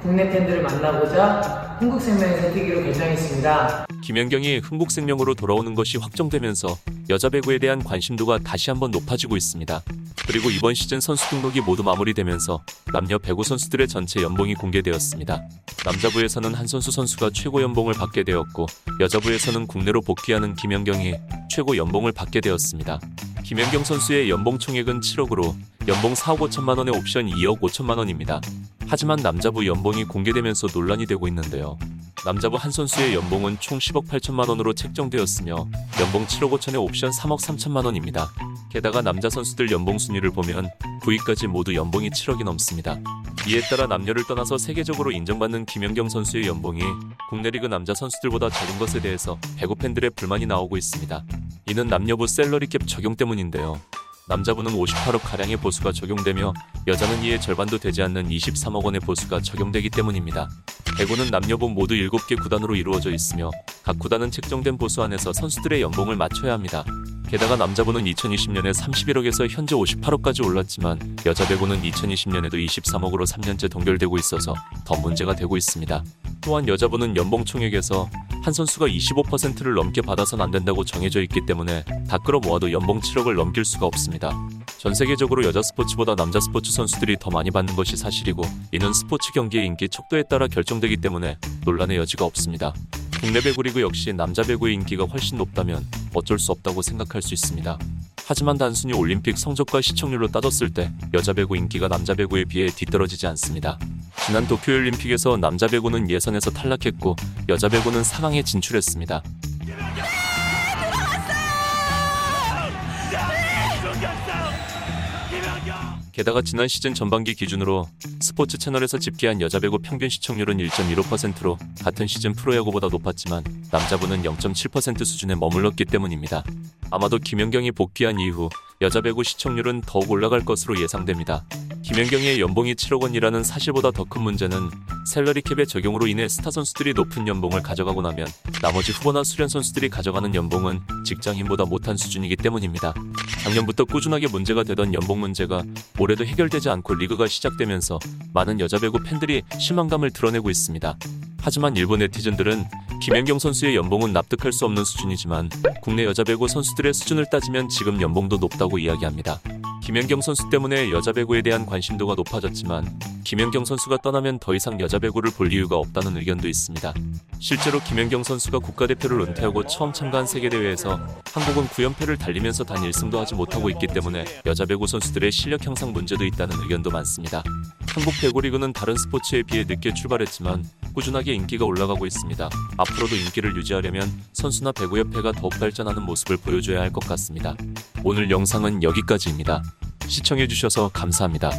국내 팬들을 만나고자 흥국생명에 선택기로 결정했습니다. 김연경이 흥국생명으로 돌아오는 것이 확정되면서 여자 배구에 대한 관심도가 다시 한번 높아지고 있습니다. 그리고 이번 시즌 선수 등록이 모두 마무리되면서 남녀 배구 선수들의 전체 연봉이 공개되었습니다. 남자부에서는 한 선수 선수가 최고 연봉을 받게 되었고 여자부에서는 국내로 복귀하는 김연경이 최고 연봉을 받게 되었습니다. 김연경 선수의 연봉 총액은 7억으로 연봉 4억 5천만 원의 옵션 2억 5천만 원입니다. 하지만 남자부 연봉이 공개되면서 논란이 되고 있는데요. 남자부 한 선수의 연봉은 총 10억 8천만 원으로 책정되었으며 연봉 7억 5천의 옵션 3억 3천만 원입니다. 게다가 남자 선수들 연봉 순위를 보면 9위까지 모두 연봉이 7억이 넘습니다. 이에 따라 남녀를 떠나서 세계적으로 인정받는 김연경 선수의 연봉이 국내 리그 남자 선수들보다 적은 것에 대해서 배구 팬들의 불만이 나오고 있습니다. 이는 남녀부 셀러리 캡 적용 때문인데요. 남자부는 58억 가량의 보수가 적용되며 여자는 이의 절반도 되지 않는 23억 원의 보수가 적용되기 때문입니다. 배구는 남녀부 모두 7개 구단으로 이루어져 있으며 각 구단은 책정된 보수 안에서 선수들의 연봉을 맞춰야 합니다. 게다가 남자부는 2020년에 31억에서 현재 58억까지 올랐지만 여자 배구는 2020년에도 23억으로 3년째 동결되고 있어서 더 문제가 되고 있습니다. 또한 여자부는 연봉 총액에서 한 선수가 25%를 넘게 받아선 안 된다고 정해져 있기 때문에 다 끌어모아도 연봉 7억을 넘길 수가 없습니다. 전 세계적으로 여자 스포츠보다 남자 스포츠 선수들이 더 많이 받는 것이 사실이고 이는 스포츠 경기의 인기 척도에 따라 결정되기 때문에 논란의 여지가 없습니다. 국내 배구 리그 역시 남자 배구의 인기가 훨씬 높다면 어쩔 수 없다고 생각할 수 있습니다. 하지만 단순히 올림픽 성적과 시청률로 따졌을 때 여자 배구 인기가 남자 배구에 비해 뒤떨어지지 않습니다. 지난 도쿄올림픽에서 남자 배구는 예선에서 탈락했고 여자 배구는 4강에 진출했습니다. 게다가 지난 시즌 전반기 기준으로 스포츠 채널에서 집계한 여자 배구 평균 시청률은 1.15%로 같은 시즌 프로야구보다 높았지만 남자부는 0.7% 수준에 머물렀기 때문입니다. 아마도 김연경이 복귀한 이후 여자 배구 시청률은 더욱 올라갈 것으로 예상됩니다. 김연경의 연봉이 7억 원이라는 사실보다 더 큰 문제는 salary cap의 적용으로 인해 스타 선수들이 높은 연봉을 가져가고 나면 나머지 후보나 수련 선수들이 가져가는 연봉은 직장인보다 못한 수준이기 때문입니다. 작년부터 꾸준하게 문제가 되던 연봉 문제가 올해도 해결되지 않고 리그가 시작되면서 많은 여자 배구 팬들이 실망감을 드러내고 있습니다. 하지만 일본 네티즌들은 김연경 선수의 연봉은 납득할 수 없는 수준이지만 국내 여자 배구 선수들의 수준을 따지면 지금 연봉도 높다고 이야기합니다. 김연경 선수 때문에 여자 배구에 대한 관심도가 높아졌지만 김연경 선수가 떠나면 더 이상 여자 배구를 볼 이유가 없다는 의견도 있습니다. 실제로 김연경 선수가 국가대표를 은퇴하고 처음 참가한 세계대회에서 한국은 9연패를 달리면서 단 1승도 하지 못하고 있기 때문에 여자 배구 선수들의 실력 향상 문제도 있다는 의견도 많습니다. 한국 배구리그는 다른 스포츠에 비해 늦게 출발했지만 꾸준하게 인기가 올라가고 있습니다. 앞으로도 인기를 유지하려면 선수나 배구협회가 더욱 발전하는 모습을 보여줘야 할 것 같습니다. 오늘 영상은 여기까지입니다. 시청해주셔서 감사합니다.